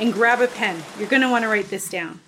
and grab a pen. You're going to want to write this down.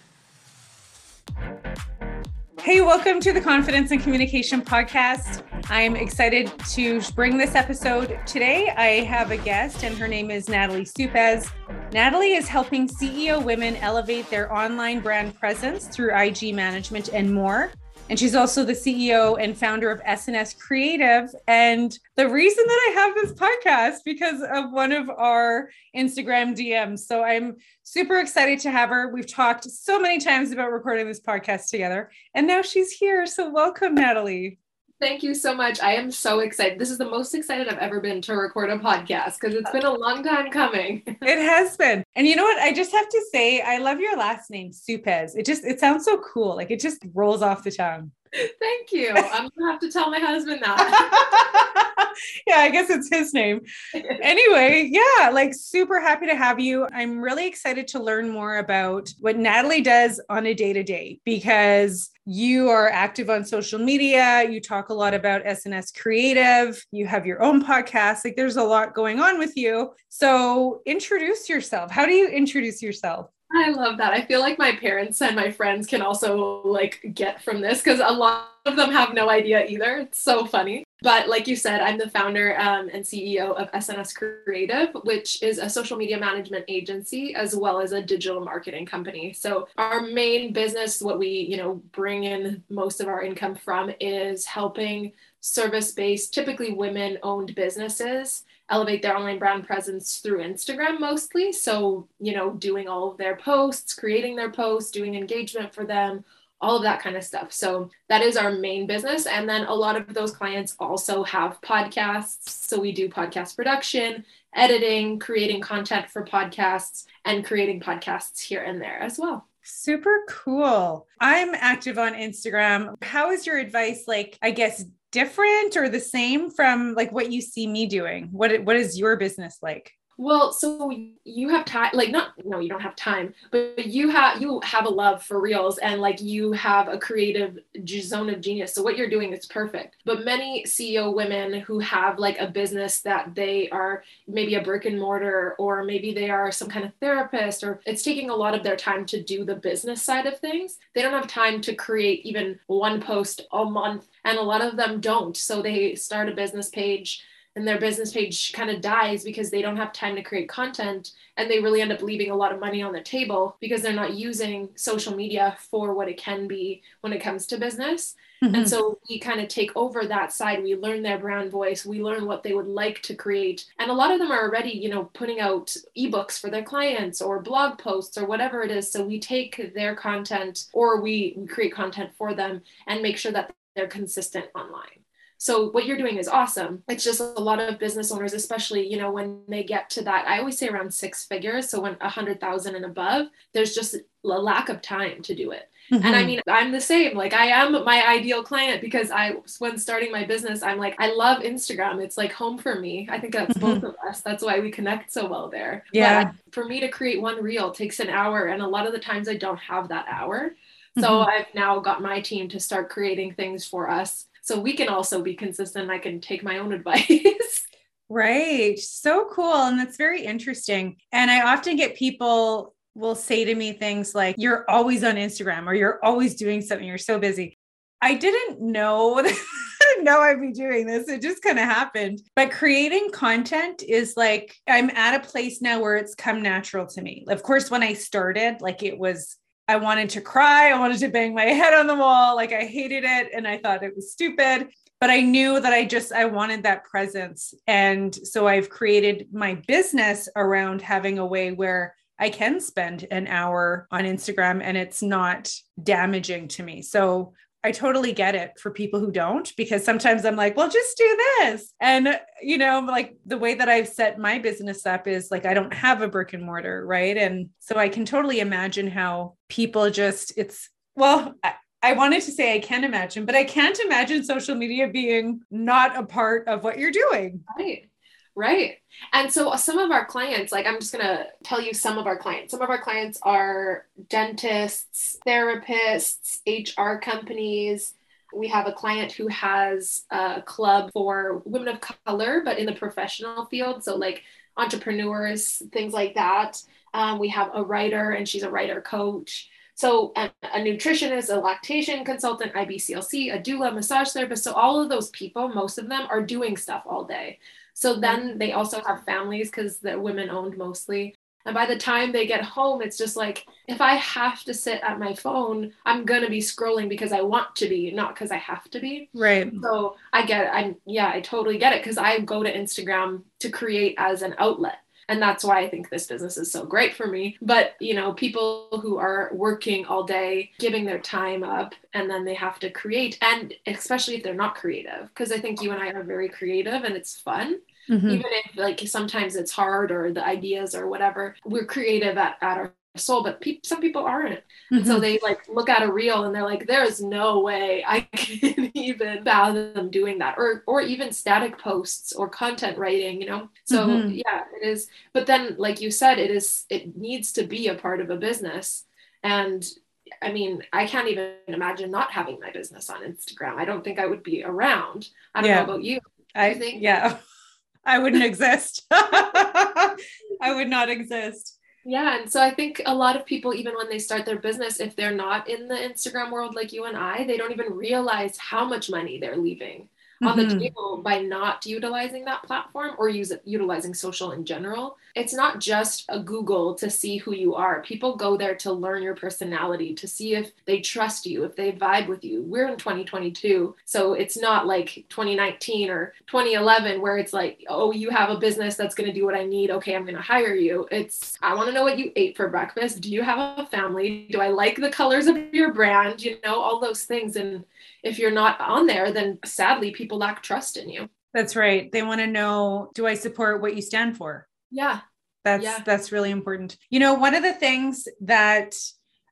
Hey, welcome to the Confidence and Communication Podcast. I'm excited to bring this episode today. I have a guest, and her name is Natalie Suppes. Natalie is helping CEO women elevate their online brand presence through IG management and more. And she's also the CEO and founder of SNS Creative. And the reason that I have this podcast because of one of our Instagram DMs. So I'm super excited to have her. We've talked so many times about recording this podcast together, and now she's here. So welcome, Natalie. Thank you so much. I am so excited. This is the most excited I've ever been to record a podcast because it's been a long time coming. it has been. And you know what? I just have to say, I love your last name, Suppes. It just, it sounds so cool. Like it just rolls off the tongue. Thank you. I'm gonna have to tell my husband that. yeah, I guess it's his name. Anyway, yeah, like super happy to have you. I'm really excited to learn more about what Natalie does on a day to day because you are active on social media. You talk a lot about SNS Creative. You have your own podcast. Like there's a lot going on with you. So introduce yourself. How do you introduce yourself? I love that. I feel like my parents and my friends can also like get from this because a lot of them have no idea either. It's so funny. But like you said, I'm the founder um, and CEO of SNS Creative, which is a social media management agency as well as a digital marketing company. So our main business, what we you know bring in most of our income from, is helping service-based, typically women-owned businesses elevate their online brand presence through Instagram mostly. So, you know, doing all of their posts, creating their posts, doing engagement for them, all of that kind of stuff. So, that is our main business. And then a lot of those clients also have podcasts. So, we do podcast production, editing, creating content for podcasts, and creating podcasts here and there as well. Super cool. I'm active on Instagram. How is your advice like, I guess, different or the same from like what you see me doing? What what is your business like? Well, so you have time, like not no, you don't have time, but you have you have a love for reels and like you have a creative zone of genius. So what you're doing is perfect. But many CEO women who have like a business that they are maybe a brick and mortar or maybe they are some kind of therapist or it's taking a lot of their time to do the business side of things. They don't have time to create even one post a month and a lot of them don't. So they start a business page and their business page kind of dies because they don't have time to create content and they really end up leaving a lot of money on the table because they're not using social media for what it can be when it comes to business. Mm-hmm. And so we kind of take over that side. We learn their brand voice. We learn what they would like to create. And a lot of them are already, you know, putting out ebooks for their clients or blog posts or whatever it is. So we take their content or we, we create content for them and make sure that they're consistent online. So what you're doing is awesome. It's just a lot of business owners, especially, you know, when they get to that, I always say around six figures. So when a hundred thousand and above, there's just a lack of time to do it. Mm-hmm. And I mm-hmm. mean, I'm the same. Like I am my ideal client because I, when starting my business, I'm like, I love Instagram. It's like home for me. I think that's mm-hmm. both of us. That's why we connect so well there. Yeah. But for me to create one reel takes an hour. And a lot of the times I don't have that hour. So mm-hmm. I've now got my team to start creating things for us so we can also be consistent. I can take my own advice. Right. So cool. And that's very interesting. And i often get people will say to me things like you're always on instagram or you're always doing something. You're so busy. I didn't know know I'd be doing this. It just kind of happened. But creating content is like, I'm at a place now where it's come natural to me. Of course, when I started, like it was I wanted to cry. I wanted to bang my head on the wall. Like I hated it and I thought it was stupid. But I knew that I just I wanted that presence. And so I've created my business around having a way where I can spend an hour on Instagram and it's not damaging to me. So I totally get it for people who don't, because sometimes I'm like, well, just do this. And, you know, like the way that I've set my business up is like, I don't have a brick and mortar. Right. And so I can totally imagine how people just, it's, well, I, I wanted to say I can imagine, but I can't imagine social media being not a part of what you're doing. Right. Right. And so some of our clients, like I'm just going to tell you some of our clients. Some of our clients are dentists, therapists, HR companies. We have a client who has a club for women of color, but in the professional field. So, like entrepreneurs, things like that. Um, we have a writer, and she's a writer coach. So, a, a, nutritionist, a lactation consultant, IBCLC, a doula, massage therapist. So, all of those people, most of them are doing stuff all day. So mm-hmm. then they also have families because they're women owned mostly. And by the time they get home, it's just like, if I have to sit at my phone, I'm going to be scrolling because I want to be, not because I have to be. Right. So I get it. I'm, yeah, I totally get it because I go to Instagram to create as an outlet. And that's why I think this business is so great for me. But, you know, people who are working all day, giving their time up, and then they have to create, and especially if they're not creative, because I think you and I are very creative and it's fun. Mm-hmm. Even if like sometimes it's hard or the ideas or whatever, we're creative at, at our soul, but pe- some people aren't. Mm-hmm. so they like look at a reel and they're like, there's no way I can even fathom doing that. Or or even static posts or content writing, you know? So mm-hmm. yeah, it is. But then like you said, it is it needs to be a part of a business. And I mean, I can't even imagine not having my business on Instagram. I don't think I would be around. I don't yeah. know about you. I think yeah. I wouldn't exist. I would not exist. Yeah. And so I think a lot of people, even when they start their business, if they're not in the Instagram world like you and I, they don't even realize how much money they're leaving mm-hmm. on the table by not utilizing that platform or use utilizing social in general. It's not just a Google to see who you are. People go there to learn your personality, to see if they trust you, if they vibe with you. We're in 2022, so it's not like 2019 or 2011 where it's like, oh, you have a business that's going to do what I need. Okay, I'm going to hire you. It's, I want to know what you ate for breakfast. Do you have a family? Do I like the colors of your brand? You know, all those things. And if you're not on there, then sadly, people lack trust in you. That's right. They want to know, do I support what you stand for? Yeah. That's yeah. that's really important. You know, one of the things that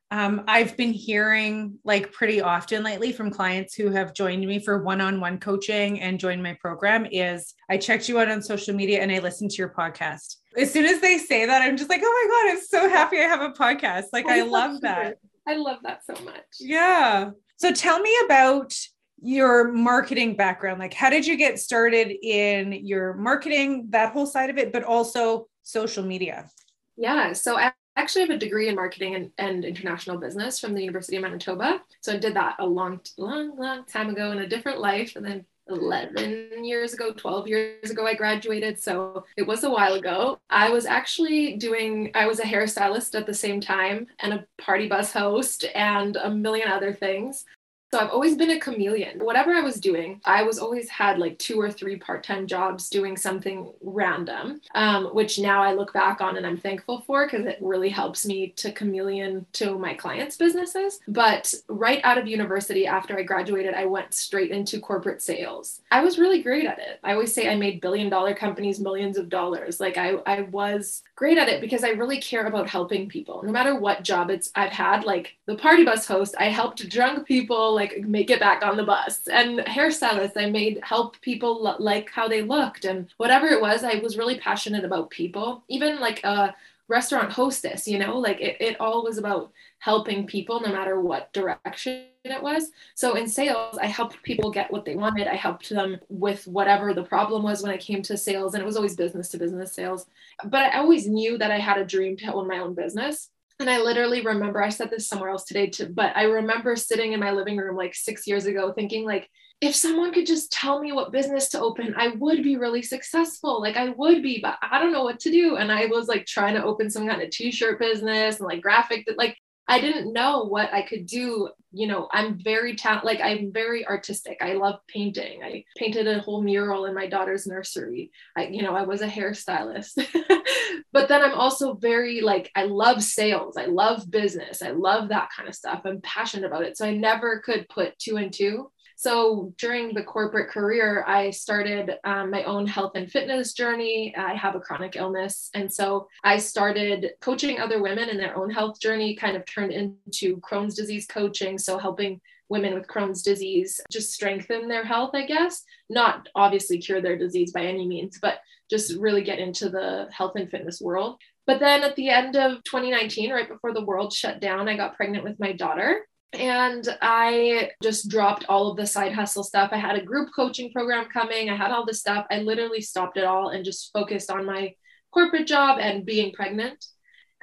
um, I've been hearing like pretty often lately from clients who have joined me for one-on-one coaching and joined my program is I checked you out on social media and I listened to your podcast. As soon as they say that, I'm just like, oh my God, I'm so happy I have a podcast. Like I love that. I love that so much. Yeah. So tell me about your marketing background. Like, how did you get started in your marketing, that whole side of it, but also social media? Yeah. So I actually have a degree in marketing and, and international business from the University of Manitoba. So I did that a long, long, long time ago in a different life. And then 11 years ago, 12 years ago, I graduated. So it was a while ago. I was actually doing, I was a hairstylist at the same time and a party bus host and a million other things. So I've always been a chameleon. Whatever I was doing, I was always had like two or three part-time jobs doing something random, um, which now I look back on and I'm thankful for because it really helps me to chameleon to my clients' businesses. But right out of university, after I graduated, I went straight into corporate sales. I was really great at it. I always say I made billion dollar companies millions of dollars. Like I, I was great at it because I really care about helping people. No matter what job it's I've had, like the party bus host, I helped drunk people like make it back on the bus. And hairstylist, I made help people lo- like how they looked and whatever it was. I was really passionate about people. Even like a restaurant hostess, you know, like it, it all was about helping people no matter what direction it was. So in sales, I helped people get what they wanted. I helped them with whatever the problem was when it came to sales. And it was always business to business sales. But I always knew that I had a dream to own my own business. And I literally remember I said this somewhere else today too, but I remember sitting in my living room like six years ago thinking like, if someone could just tell me what business to open, I would be really successful. Like I would be, but I don't know what to do. And I was like trying to open some kind of t-shirt business and like graphic that like I didn't know what I could do. You know, I'm very ta- like I'm very artistic. I love painting. I painted a whole mural in my daughter's nursery. I, you know, I was a hairstylist. but then I'm also very like I love sales. I love business. I love that kind of stuff. I'm passionate about it. So I never could put two and two so during the corporate career, I started um, my own health and fitness journey. I have a chronic illness. And so I started coaching other women in their own health journey, kind of turned into Crohn's disease coaching. So helping women with Crohn's disease just strengthen their health, I guess, not obviously cure their disease by any means, but just really get into the health and fitness world. But then at the end of 2019, right before the world shut down, I got pregnant with my daughter and I just dropped all of the side hustle stuff. I had a group coaching program coming, I had all this stuff. I literally stopped it all and just focused on my corporate job and being pregnant.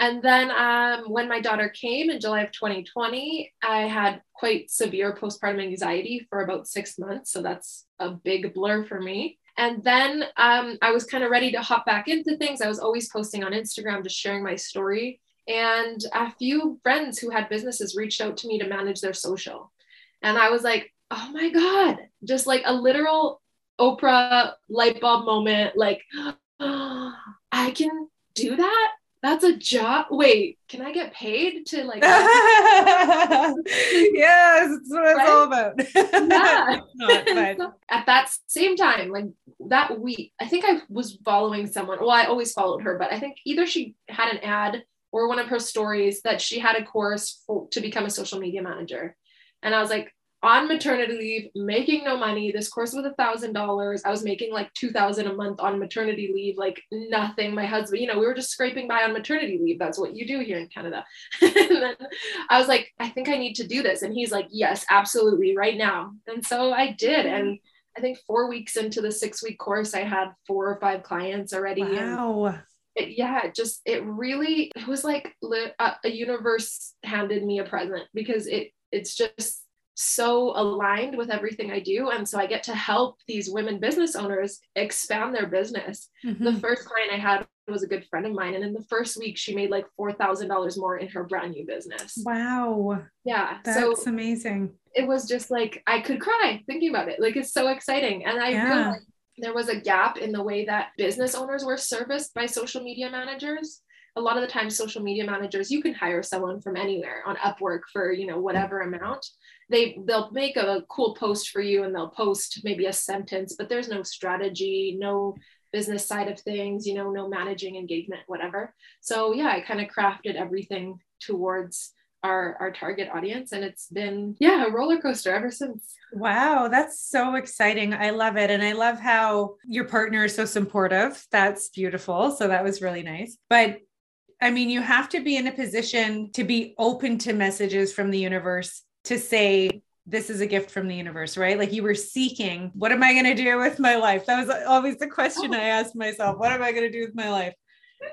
And then um, when my daughter came in July of 2020, I had quite severe postpartum anxiety for about six months. So that's a big blur for me. And then um, I was kind of ready to hop back into things. I was always posting on Instagram, just sharing my story. And a few friends who had businesses reached out to me to manage their social. And I was like, oh my God, just like a literal Oprah light bulb moment. Like, oh, I can do that. That's a job. Wait, can I get paid to like? yes, that's what right? it's all about. yeah. Not, so at that same time, like that week, I think I was following someone. Well, I always followed her, but I think either she had an ad or one of her stories that she had a course for, to become a social media manager. And I was like, on maternity leave, making no money. This course was a thousand dollars. I was making like two thousand a month on maternity leave, like nothing. My husband, you know, we were just scraping by on maternity leave. That's what you do here in Canada. and then I was like, I think I need to do this. And he's like, Yes, absolutely, right now. And so I did. Mm. And I think four weeks into the six week course, I had four or five clients already. Wow. It, yeah, it just it really it was like a, a universe handed me a present because it it's just so aligned with everything I do. And so I get to help these women business owners expand their business. Mm-hmm. The first client I had was a good friend of mine. And in the first week, she made like $4,000 more in her brand new business. Wow. Yeah. That's so amazing. It was just like, I could cry thinking about it. Like, it's so exciting. And I yeah. realized there was a gap in the way that business owners were serviced by social media managers. A lot of the time social media managers you can hire someone from anywhere on upwork for you know whatever amount. They they'll make a cool post for you and they'll post maybe a sentence but there's no strategy no business side of things you know no managing engagement whatever. So yeah i kind of crafted everything towards our our target audience and it's been yeah a roller coaster ever since wow that's so exciting i love it and i love how your partner is so supportive that's beautiful so that was really nice but i mean you have to be in a position to be open to messages from the universe to say this is a gift from the universe, right? Like you were seeking, what am I going to do with my life? That was always the question I asked myself. What am I going to do with my life?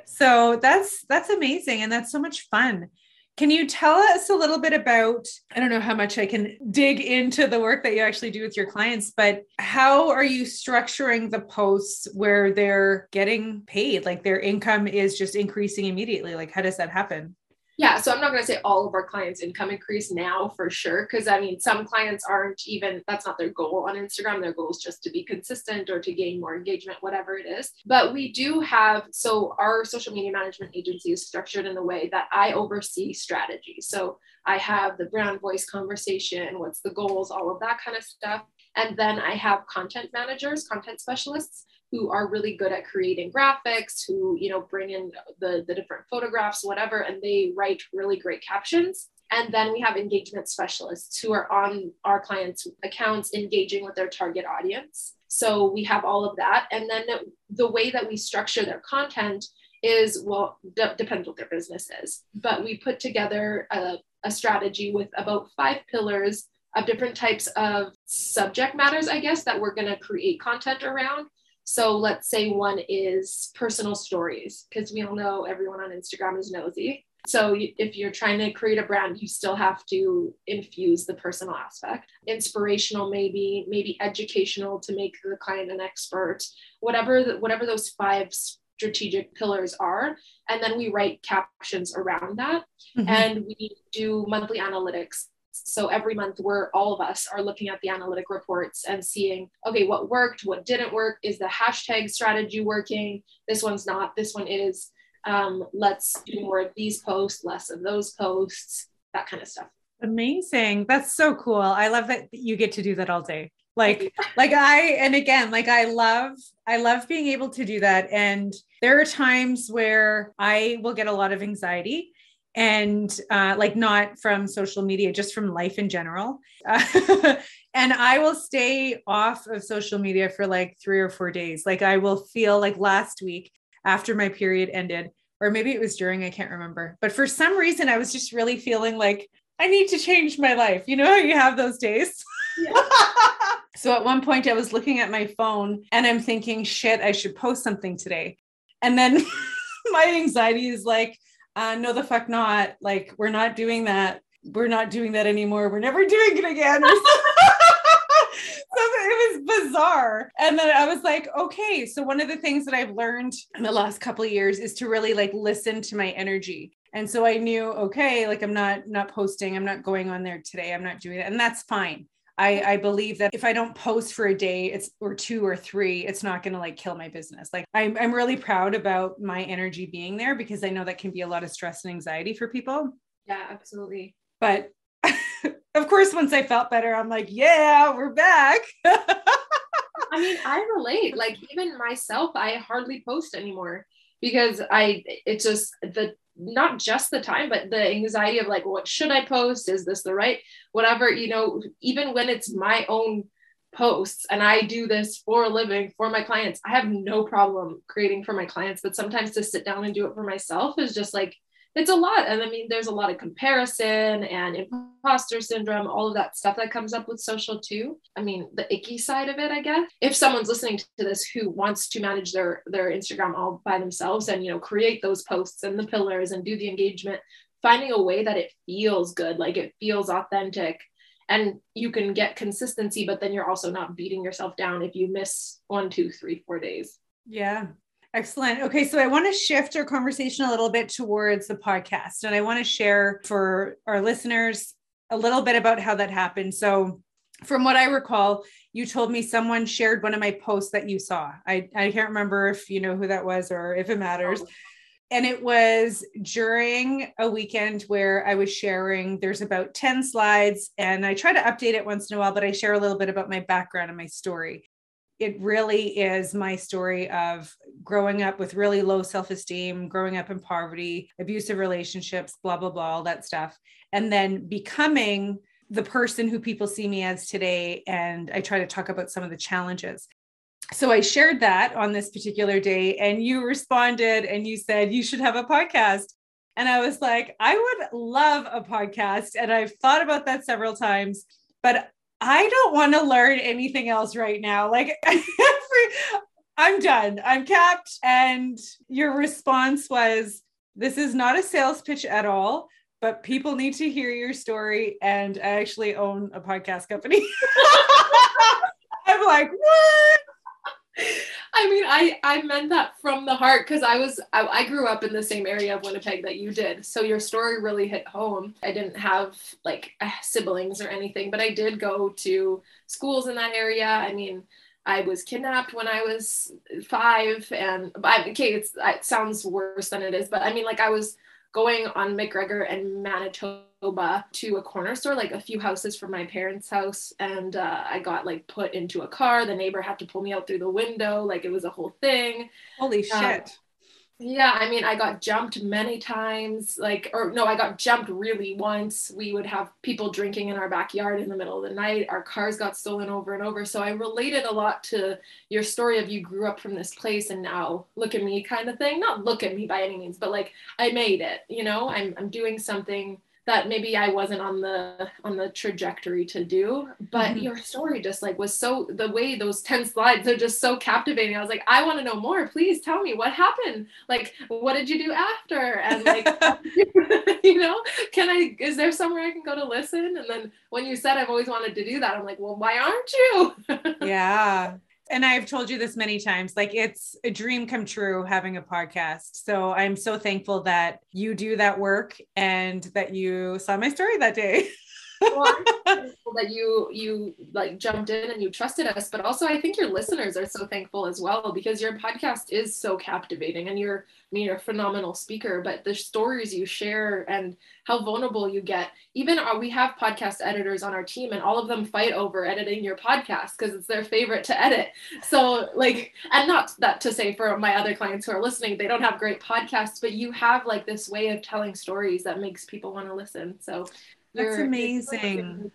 So that's that's amazing and that's so much fun. Can you tell us a little bit about? I don't know how much I can dig into the work that you actually do with your clients, but how are you structuring the posts where they're getting paid? Like their income is just increasing immediately? Like, how does that happen? Yeah, so I'm not going to say all of our clients' income increase now for sure, because I mean, some clients aren't even, that's not their goal on Instagram. Their goal is just to be consistent or to gain more engagement, whatever it is. But we do have, so our social media management agency is structured in the way that I oversee strategy. So I have the brand voice conversation, what's the goals, all of that kind of stuff. And then I have content managers, content specialists who are really good at creating graphics, who, you know, bring in the, the different photographs, whatever, and they write really great captions. And then we have engagement specialists who are on our clients' accounts engaging with their target audience. So we have all of that. And then the way that we structure their content is, well, depends what their business is. But we put together a, a strategy with about five pillars of different types of subject matters, I guess, that we're going to create content around. So let's say one is personal stories, because we all know everyone on Instagram is nosy. So if you're trying to create a brand, you still have to infuse the personal aspect. Inspirational, maybe, maybe educational to make the client an expert. Whatever, the, whatever those five strategic pillars are. And then we write captions around that. Mm-hmm. And we do monthly analytics. So every month, we're all of us are looking at the analytic reports and seeing, okay, what worked, what didn't work. Is the hashtag strategy working? This one's not, this one is. Um, let's do more of these posts, less of those posts, that kind of stuff. Amazing. That's so cool. I love that you get to do that all day like like i and again like i love i love being able to do that and there are times where i will get a lot of anxiety and uh, like not from social media just from life in general. Uh, and i will stay off of social media for like three or four days. Like i will feel like last week after my period ended or maybe it was during i can't remember. But for some reason i was just really feeling like i need to change my life. You know how you have those days? Yeah. So at one point, I was looking at my phone and I'm thinking, shit, I should post something today. And then my anxiety is like, uh, no, the fuck not. Like, we're not doing that. We're not doing that anymore. We're never doing it again. so it was bizarre. And then I was like, okay. So one of the things that I've learned in the last couple of years is to really like listen to my energy. And so I knew, okay, like I'm not not posting, I'm not going on there today. I'm not doing it. And that's fine. I, I believe that if I don't post for a day, it's or two or three, it's not going to like kill my business. Like I'm, I'm really proud about my energy being there because I know that can be a lot of stress and anxiety for people. Yeah, absolutely. But of course, once I felt better, I'm like, yeah, we're back. I mean, I relate. Like even myself, I hardly post anymore because I it's just the not just the time but the anxiety of like what should i post? Is this the right whatever you know even when it's my own posts and i do this for a living for my clients i have no problem creating for my clients but sometimes to sit down and do it for myself is just like it's a lot. And I mean, there's a lot of comparison and imposter syndrome, all of that stuff that comes up with social too. I mean, the icky side of it, I guess. If someone's listening to this who wants to manage their their Instagram all by themselves and you know create those posts and the pillars and do the engagement, finding a way that it feels good, like it feels authentic. And you can get consistency, but then you're also not beating yourself down if you miss one, two, three, four days. Yeah, Excellent. Okay, so I want to shift our conversation a little bit towards the podcast, and I want to share for our listeners a little bit about how that happened. So, from what I recall, you told me someone shared one of my posts that you saw. I, I can't remember if you know who that was or if it matters. Oh. And it was during a weekend where I was sharing, there's about 10 slides, and I try to update it once in a while, but I share a little bit about my background and my story it really is my story of growing up with really low self esteem, growing up in poverty, abusive relationships, blah, blah, blah, all that stuff. And then becoming the person who people see me as today. And I try to talk about some of the challenges. So I shared that on this particular day, and you responded and you said, You should have a podcast. And I was like, I would love a podcast. And I've thought about that several times, but I don't want to learn anything else right now. Like I'm done. I'm capped. And your response was, this is not a sales pitch at all, but people need to hear your story. And I actually own a podcast company. I'm like, what? I mean, I I meant that from the heart because I was I, I, grew up in the same area of Winnipeg that you did, so your story really hit home. I didn't have like eh, siblings or anything, but I did go to schools in that area. I mean, I was kidnapped when I was five, and I, okay, it's it sounds worse than it is, but I mean, like I was going on McGregor and Manitoba to a corner store, like a few houses from my parents' house. And uh, I got like put into a car. The neighbor had to pull me out through the window. Like it was a whole thing. Holy um, shit. Yeah, I mean, I got jumped many times. Like, or no, I got jumped really once. We would have people drinking in our backyard in the middle of the night. Our cars got stolen over and over. So I related a lot to your story of you grew up from this place and now look at me kind of thing. Not look at me by any means, but like I made it, you know, I'm, I'm doing something that maybe I wasn't on the on the trajectory to do. But mm-hmm. your story just like was so the way those 10 slides are just so captivating. I was like, I want to know more. Please tell me what happened. Like, what did you do after? And like, you know, can I is there somewhere I can go to listen? And then when you said I've always wanted to do that, I'm like, well, why aren't you? yeah. And I've told you this many times like it's a dream come true having a podcast. So I'm so thankful that you do that work and that you saw my story that day. well, that you you like jumped in and you trusted us but also i think your listeners are so thankful as well because your podcast is so captivating and you're i mean you're a phenomenal speaker but the stories you share and how vulnerable you get even our, uh, we have podcast editors on our team and all of them fight over editing your podcast because it's their favorite to edit. So like and not that to say for my other clients who are listening they don't have great podcasts but you have like this way of telling stories that makes people want to listen. So that's amazing.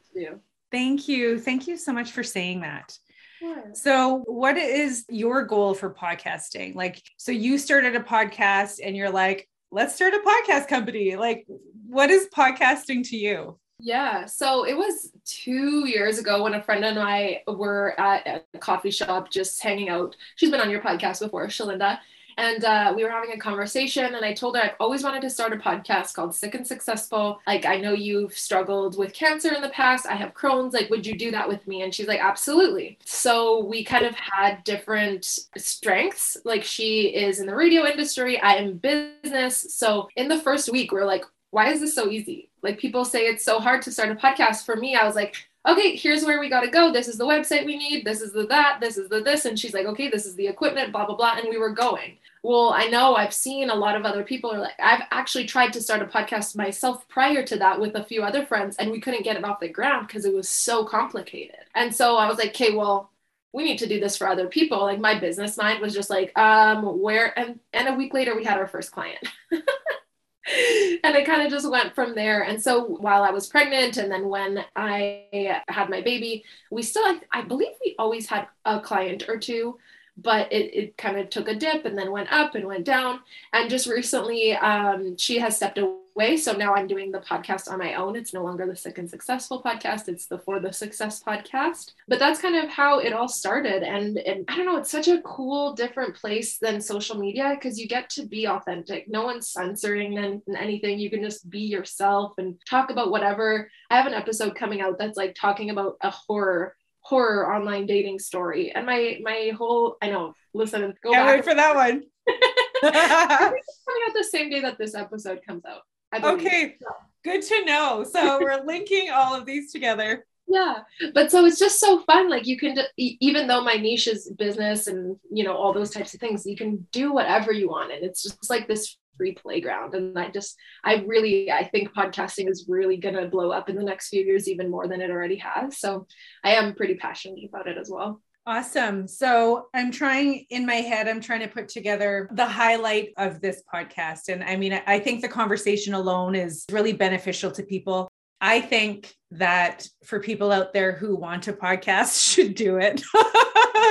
Thank you. Thank you so much for saying that. So, what is your goal for podcasting? Like, so you started a podcast and you're like, let's start a podcast company. Like, what is podcasting to you? Yeah. So it was two years ago when a friend and I were at a coffee shop just hanging out. She's been on your podcast before, Shalinda and uh, we were having a conversation and i told her i've always wanted to start a podcast called sick and successful like i know you've struggled with cancer in the past i have crohn's like would you do that with me and she's like absolutely so we kind of had different strengths like she is in the radio industry i am business so in the first week we're like why is this so easy like people say it's so hard to start a podcast for me i was like okay, here's where we got to go. This is the website we need. This is the that. This is the this. And she's like, okay, this is the equipment, blah, blah, blah. And we were going. Well, I know I've seen a lot of other people are like, I've actually tried to start a podcast myself prior to that with a few other friends, and we couldn't get it off the ground because it was so complicated. And so I was like, okay, well, we need to do this for other people. Like my business mind was just like, um, where and and a week later we had our first client. and it kind of just went from there. And so while I was pregnant, and then when I had my baby, we still, I, I believe we always had a client or two but it, it kind of took a dip and then went up and went down. And just recently, um, she has stepped away. So now I'm doing the podcast on my own. It's no longer the Sick and Successful podcast, it's the For the Success podcast. But that's kind of how it all started. And, and I don't know, it's such a cool, different place than social media because you get to be authentic. No one's censoring and anything. You can just be yourself and talk about whatever. I have an episode coming out that's like talking about a horror horror online dating story. And my my whole I know, listen, go Can't back. wait for that one. coming out the same day that this episode comes out. Okay. Good to know. So we're linking all of these together. Yeah. But so it's just so fun. Like you can, even though my niche is business and, you know, all those types of things, you can do whatever you want. And it's just like this free playground and i just i really i think podcasting is really going to blow up in the next few years even more than it already has so i am pretty passionate about it as well Awesome. So I'm trying in my head, I'm trying to put together the highlight of this podcast. And I mean, I think the conversation alone is really beneficial to people. I think that for people out there who want a podcast should do it.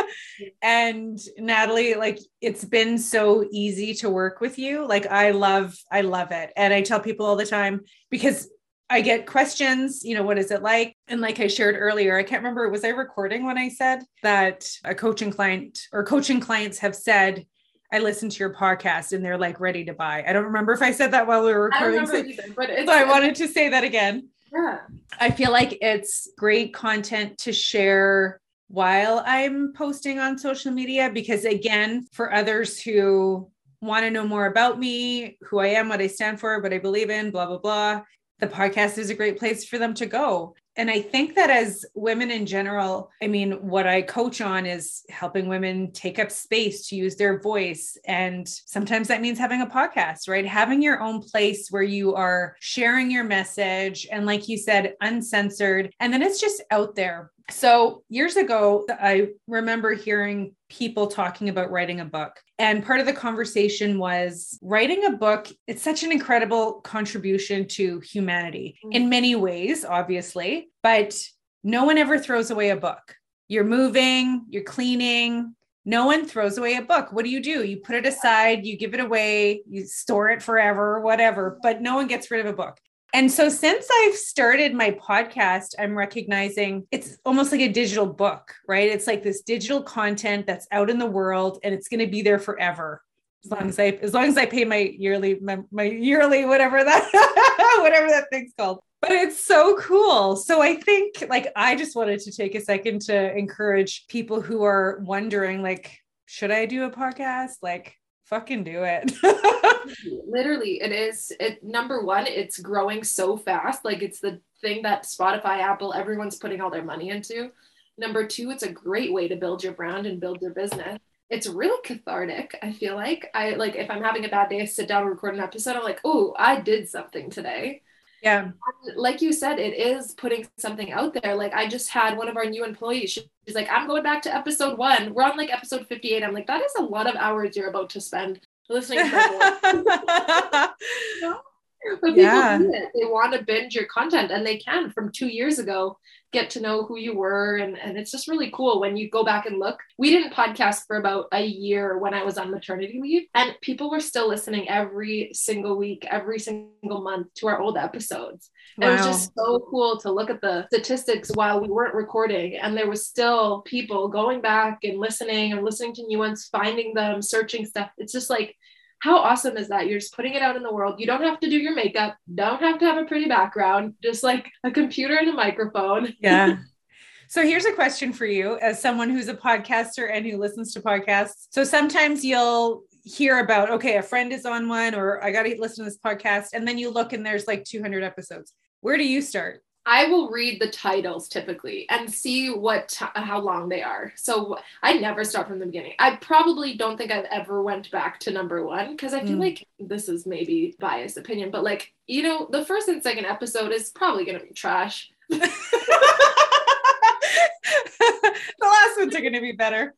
and Natalie, like it's been so easy to work with you. Like I love, I love it. And I tell people all the time because I get questions, you know, what is it like? And like I shared earlier, I can't remember, was I recording when I said that a coaching client or coaching clients have said, I listened to your podcast and they're like ready to buy. I don't remember if I said that while we were recording. I so, either, but so I wanted to say that again. Yeah. I feel like it's great content to share while I'm posting on social media because, again, for others who want to know more about me, who I am, what I stand for, what I believe in, blah, blah, blah, the podcast is a great place for them to go. And I think that as women in general, I mean, what I coach on is helping women take up space to use their voice. And sometimes that means having a podcast, right? Having your own place where you are sharing your message and, like you said, uncensored. And then it's just out there. So years ago, I remember hearing people talking about writing a book. And part of the conversation was writing a book, it's such an incredible contribution to humanity mm. in many ways, obviously, but no one ever throws away a book. You're moving, you're cleaning. No one throws away a book. What do you do? You put it aside, you give it away, you store it forever, whatever, but no one gets rid of a book. And so since I've started my podcast, I'm recognizing it's almost like a digital book, right? It's like this digital content that's out in the world and it's going to be there forever. As long as I as long as I pay my yearly my, my yearly whatever that whatever that thing's called. but it's so cool. So I think like I just wanted to take a second to encourage people who are wondering like should I do a podcast? Like fucking do it. Literally, it is it number 1, it's growing so fast. Like it's the thing that Spotify, Apple, everyone's putting all their money into. Number 2, it's a great way to build your brand and build your business. It's really cathartic i feel like. I like if i'm having a bad day i sit down and record an episode i'm like oh i did something today. Yeah. And like you said it is putting something out there. Like i just had one of our new employees she's like i'm going back to episode one. We're on like episode 58 i'm like that is a lot of hours you're about to spend listening to But yeah. people do it. They want to binge your content and they can from two years ago get to know who you were. And, and it's just really cool when you go back and look. We didn't podcast for about a year when I was on maternity leave, and people were still listening every single week, every single month to our old episodes. Wow. It was just so cool to look at the statistics while we weren't recording, and there was still people going back and listening and listening to new ones, finding them, searching stuff. It's just like how awesome is that? You're just putting it out in the world. You don't have to do your makeup, don't have to have a pretty background, just like a computer and a microphone. Yeah. So here's a question for you as someone who's a podcaster and who listens to podcasts. So sometimes you'll hear about, okay, a friend is on one, or I got to listen to this podcast. And then you look and there's like 200 episodes. Where do you start? I will read the titles typically and see what t- how long they are. So I never start from the beginning. I probably don't think I've ever went back to number 1 because I feel mm. like this is maybe biased opinion, but like, you know, the first and second episode is probably going to be trash. the last ones are going to be better.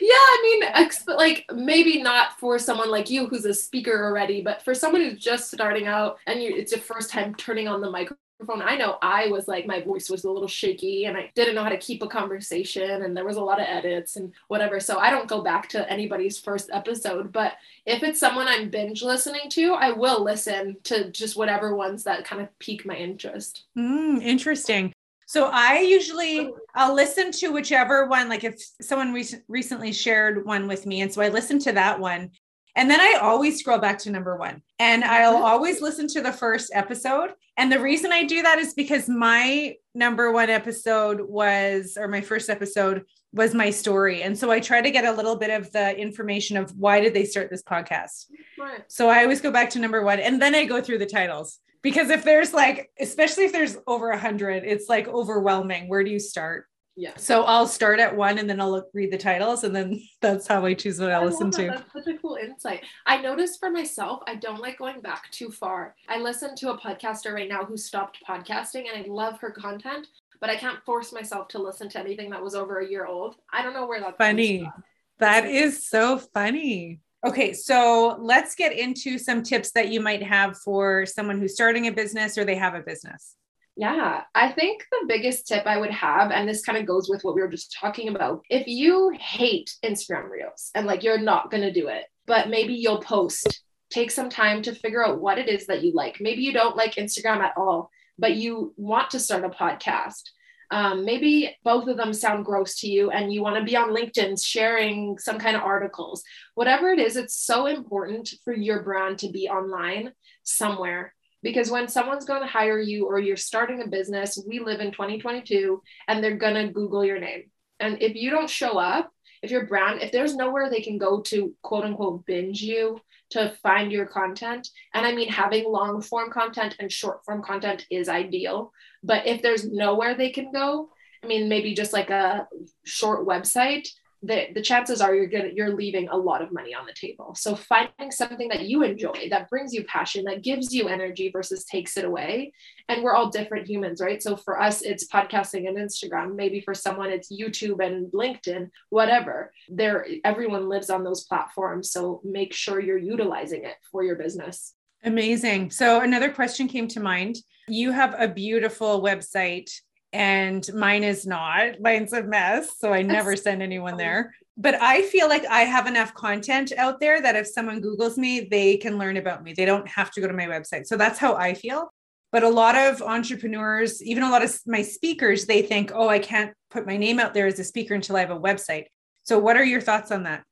Yeah, I mean, exp- like maybe not for someone like you who's a speaker already, but for someone who's just starting out and you, it's your first time turning on the microphone microphone. I know I was like, my voice was a little shaky and I didn't know how to keep a conversation and there was a lot of edits and whatever. So I don't go back to anybody's first episode. But if it's someone I'm binge listening to, I will listen to just whatever ones that kind of pique my interest. Mm, interesting. So I usually I'll listen to whichever one like if someone re- recently shared one with me and so I listen to that one and then I always scroll back to number 1 and I'll mm-hmm. always listen to the first episode and the reason I do that is because my number one episode was, or my first episode was my story. And so I try to get a little bit of the information of why did they start this podcast. Right. So I always go back to number one and then I go through the titles because if there's like, especially if there's over a hundred, it's like overwhelming. Where do you start? Yeah. So I'll start at one and then I'll look, read the titles and then that's how I choose what I, I listen to. That's such a cool insight. I noticed for myself, I don't like going back too far. I listen to a podcaster right now who stopped podcasting and I love her content, but I can't force myself to listen to anything that was over a year old. I don't know where that's funny. That is so funny. Okay, so let's get into some tips that you might have for someone who's starting a business or they have a business. Yeah, I think the biggest tip I would have, and this kind of goes with what we were just talking about, if you hate Instagram Reels and like you're not going to do it, but maybe you'll post, take some time to figure out what it is that you like. Maybe you don't like Instagram at all, but you want to start a podcast. Um, maybe both of them sound gross to you and you want to be on LinkedIn sharing some kind of articles. Whatever it is, it's so important for your brand to be online somewhere because when someone's going to hire you or you're starting a business, we live in 2022 and they're going to Google your name. And if you don't show up, if your brand, if there's nowhere they can go to quote unquote binge you to find your content, and I mean having long form content and short form content is ideal, but if there's nowhere they can go, I mean, maybe just like a short website, the, the chances are you're gonna you're leaving a lot of money on the table. So finding something that you enjoy, that brings you passion, that gives you energy versus takes it away. And we're all different humans, right? So for us, it's podcasting and Instagram. Maybe for someone, it's YouTube and LinkedIn, whatever. There, everyone lives on those platforms. So make sure you're utilizing it for your business. Amazing. So another question came to mind. You have a beautiful website and mine is not. Mine's a mess. So I never send anyone there. But I feel like I have enough content out there that if someone Googles me, they can learn about me. They don't have to go to my website. So that's how I feel. But a lot of entrepreneurs, even a lot of my speakers, they think, oh, I can't put my name out there as a speaker until I have a website. So, what are your thoughts on that?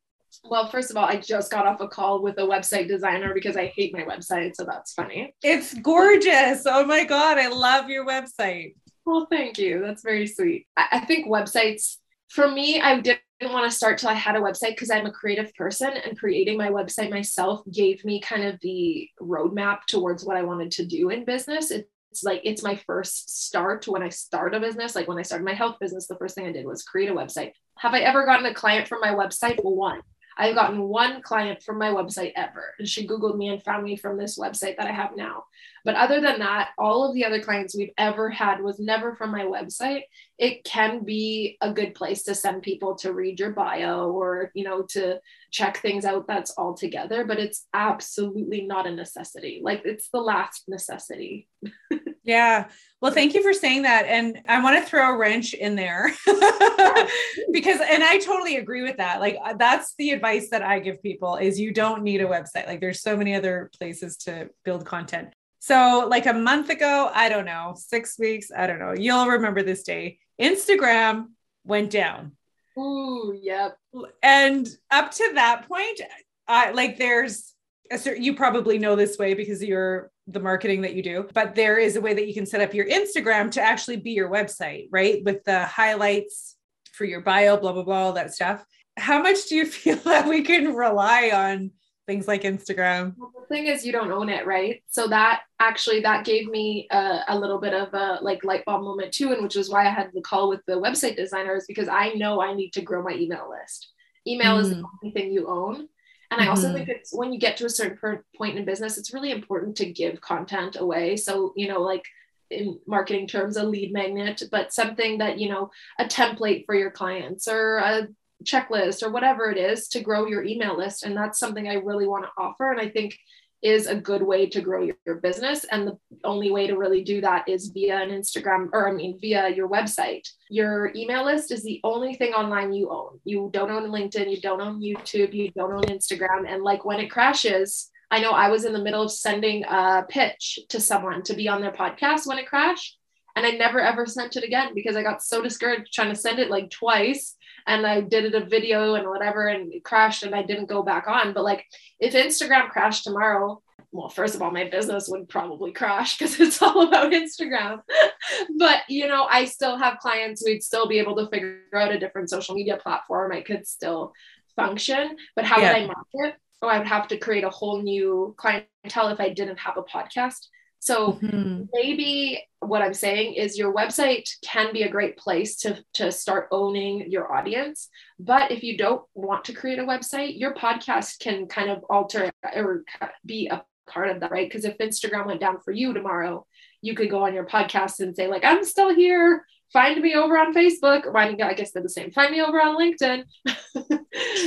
Well, first of all, I just got off a call with a website designer because I hate my website. So that's funny. It's gorgeous. Oh my God. I love your website. Well, thank you. That's very sweet. I, I think websites, for me, I didn't want to start till I had a website because I'm a creative person and creating my website myself gave me kind of the roadmap towards what I wanted to do in business. It, it's like it's my first start when I start a business. Like when I started my health business, the first thing I did was create a website. Have I ever gotten a client from my website? One. I've gotten one client from my website ever, and she Googled me and found me from this website that I have now. But other than that, all of the other clients we've ever had was never from my website. It can be a good place to send people to read your bio or, you know, to check things out that's all together, but it's absolutely not a necessity. Like it's the last necessity. Yeah. Well, thank you for saying that. And I want to throw a wrench in there because, and I totally agree with that. Like, uh, that's the advice that I give people is you don't need a website. Like, there's so many other places to build content. So, like a month ago, I don't know, six weeks, I don't know, you'll remember this day, Instagram went down. Ooh, yep. And up to that point, I like there's a certain, you probably know this way because you're the marketing that you do, but there is a way that you can set up your Instagram to actually be your website, right? With the highlights for your bio, blah, blah, blah, all that stuff. How much do you feel that we can rely on things like Instagram? Well, the thing is, you don't own it, right? So that actually that gave me a, a, little bit of a like light bulb moment too, and which is why I had the call with the website designers because I know I need to grow my email list. Email mm. is the mm. only thing you own. And I also mm-hmm. think it's when you get to a certain point in business, it's really important to give content away. So, you know, like in marketing terms, a lead magnet, but something that, you know, a template for your clients or a checklist or whatever it is to grow your email list. And that's something I really want to offer. And I think is a good way to grow your, your, business. And the only way to really do that is via an Instagram or I mean, via your website. Your email list is the only thing online you own. You don't own LinkedIn, you don't own YouTube, you don't own Instagram. And like when it crashes, I know I was in the middle of sending a pitch to someone to be on their podcast when it crashed. And I never ever sent it again because I got so discouraged trying to send it like twice and I did it a video and whatever and it crashed and I didn't go back on. But like if Instagram crashed tomorrow, well, first of all, my business would probably crash because it's all about Instagram. but you know, I still have clients, we'd still be able to figure out a different social media platform. I could still function. But how yeah. would I market? Oh, I would have to create a whole new clientele if I didn't have a podcast. So mm-hmm. maybe what I'm saying is your website can be a great place to, to start owning your audience. But if you don't want to create a website, your podcast can kind of alter or be a part of that, right? Because if Instagram went down for you tomorrow, you could go on your podcast and say, like, I'm still here. Find me over on Facebook. I guess they're the same. Find me over on LinkedIn.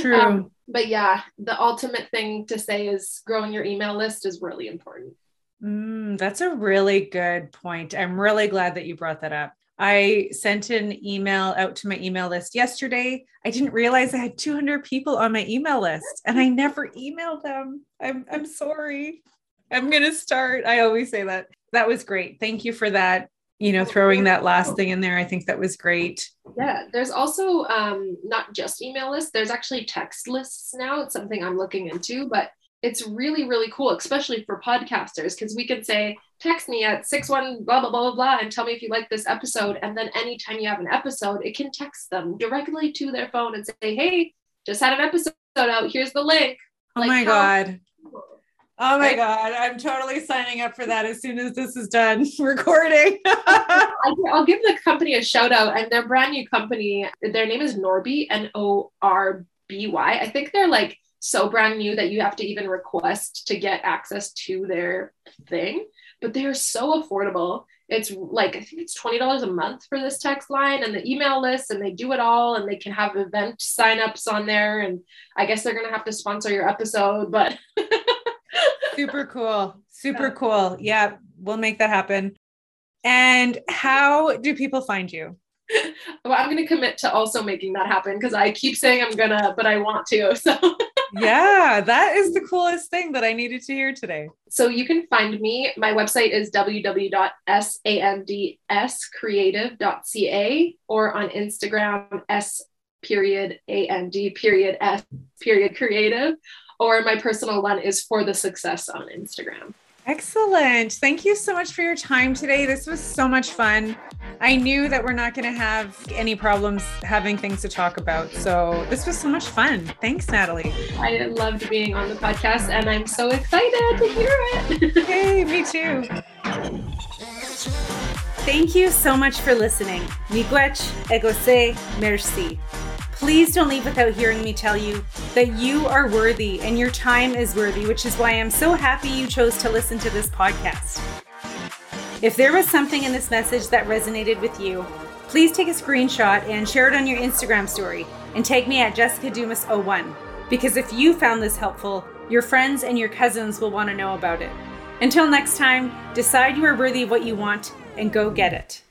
True. um, but yeah, the ultimate thing to say is growing your email list is really important. Mm, that's a really good point. I'm really glad that you brought that up. I sent an email out to my email list yesterday. I didn't realize I had 200 people on my email list and I never emailed them. I'm, I'm sorry. I'm going to start. I always say that. That was great. Thank you for that. You know, throwing that last thing in there. I think that was great. Yeah. There's also um, not just email lists, there's actually text lists now. It's something I'm looking into, but it's really really cool especially for podcasters because we can say text me at six one blah blah blah blah blah and tell me if you like this episode and then anytime you have an episode it can text them directly to their phone and say hey just had an episode out here's the link oh like, my god Oh my God, I'm totally signing up for that as soon as this is done recording. I'll give the company a shout out, and they're brand new company. Their name is Norby, N O R B Y. I think they're like so brand new that you have to even request to get access to their thing. But they're so affordable. It's like I think it's twenty dollars a month for this text line and the email list, and they do it all, and they can have event signups on there. And I guess they're gonna have to sponsor your episode, but super cool, super cool. Yeah, we'll make that happen. And how do people find you? well, I'm going to commit to also making that happen because I keep saying I'm going to, but I want to. So yeah, that is the coolest thing that I needed to hear today. So you can find me. My website is www.sandscreative.ca or on Instagram, s period A-N-D period S period creative. Or my personal one is for the success on Instagram. Excellent. Thank you so much for your time today. This was so much fun. I knew that we're not going to have any problems having things to talk about. So this was so much fun. Thanks, Natalie. I loved being on the podcast and I'm so excited to hear it. hey, me too. Thank you so much for listening. Miigwech, egose, merci. Please don't leave without hearing me tell you that you are worthy and your time is worthy, which is why I'm so happy you chose to listen to this podcast. If there was something in this message that resonated with you, please take a screenshot and share it on your Instagram story and tag me at Jessica Dumas01 because if you found this helpful, your friends and your cousins will want to know about it. Until next time, decide you are worthy of what you want and go get it.